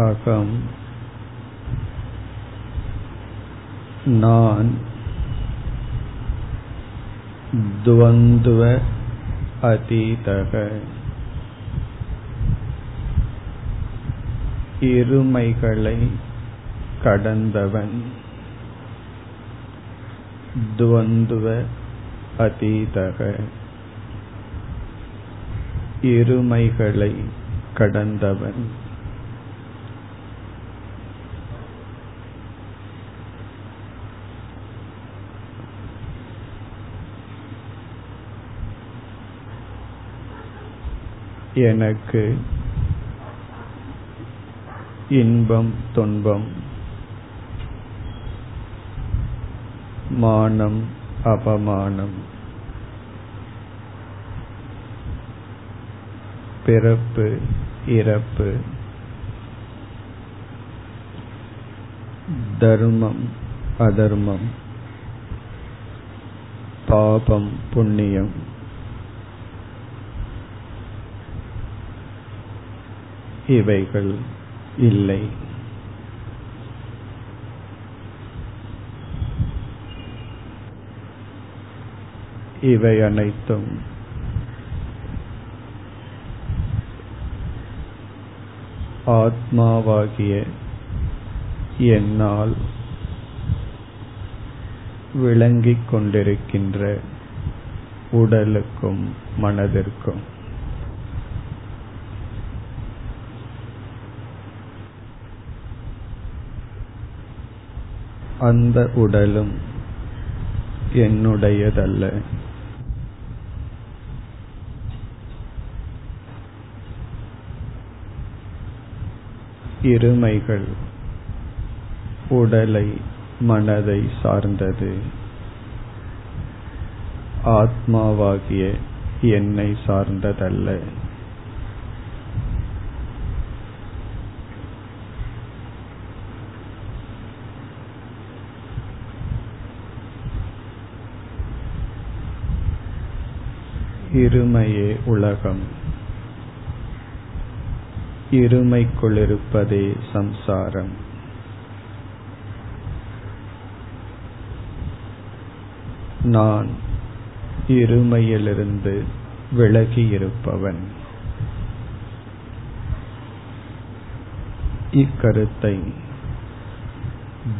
அகம் நான் द्वन्द्व अतीतः இருமைகளை கடந்தவன் துவந்துவ அதீதக இருமைகளை கடந்தவன் எனக்கு இன்பம் துன்பம் மானம் அபமானம் பிறப்பு இறப்பு தர்மம் அதர்மம் பாபம் புண்ணியம் இவைகள் இல்லை. இவை அனைத்தும் ஆத்மாவாகிய என்னால் விளங்கிக் கொண்டிருக்கின்ற உடலுக்கும் மனதிற்கும். அந்த உடலும் என்னுடையதல்ல. இருமைகள் உடலை மனதை சார்ந்தது. ஆத்மாவாகிய என்னை சார்ந்ததல்ல. இருமையே உலகம். இருமைக்குள்ளிருப்பதே சம்சாரம். நான் இருமையிலிருந்து விலகியிருப்பவன். இக்கருத்தை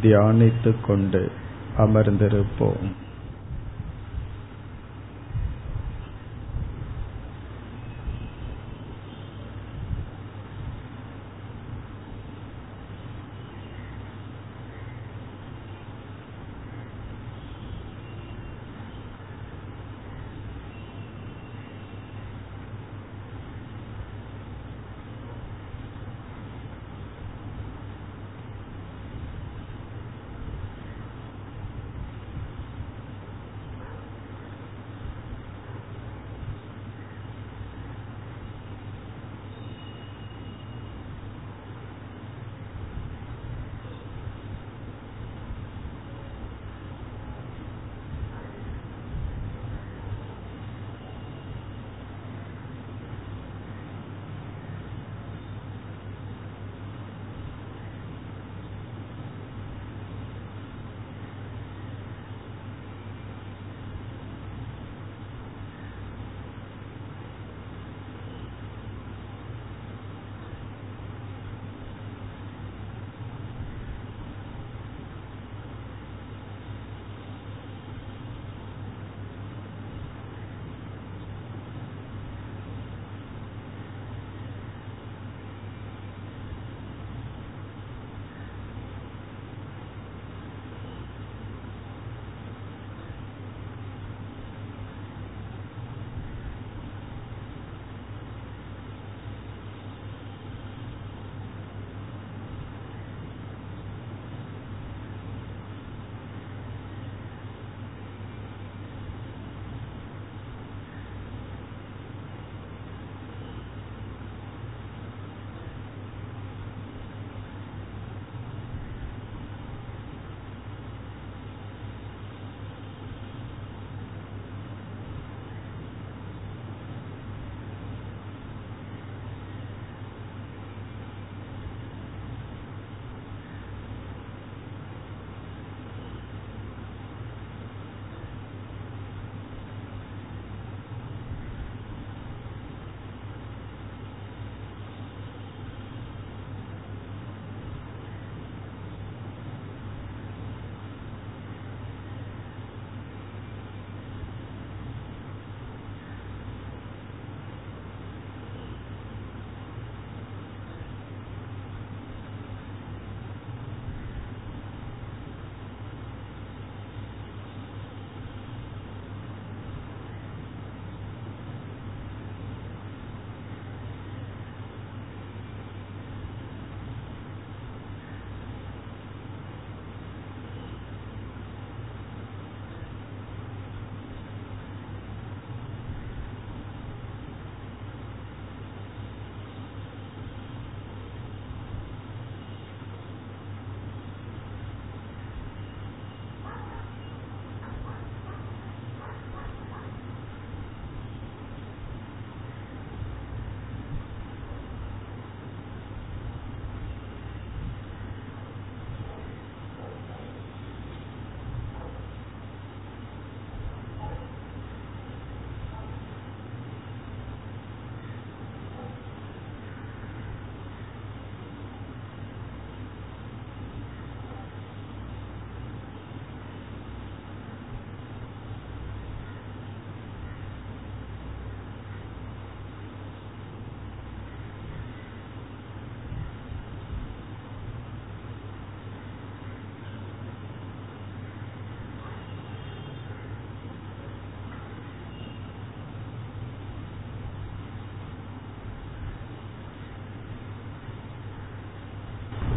தியானித்துக் கொண்டு அமர்ந்திருப்போம்.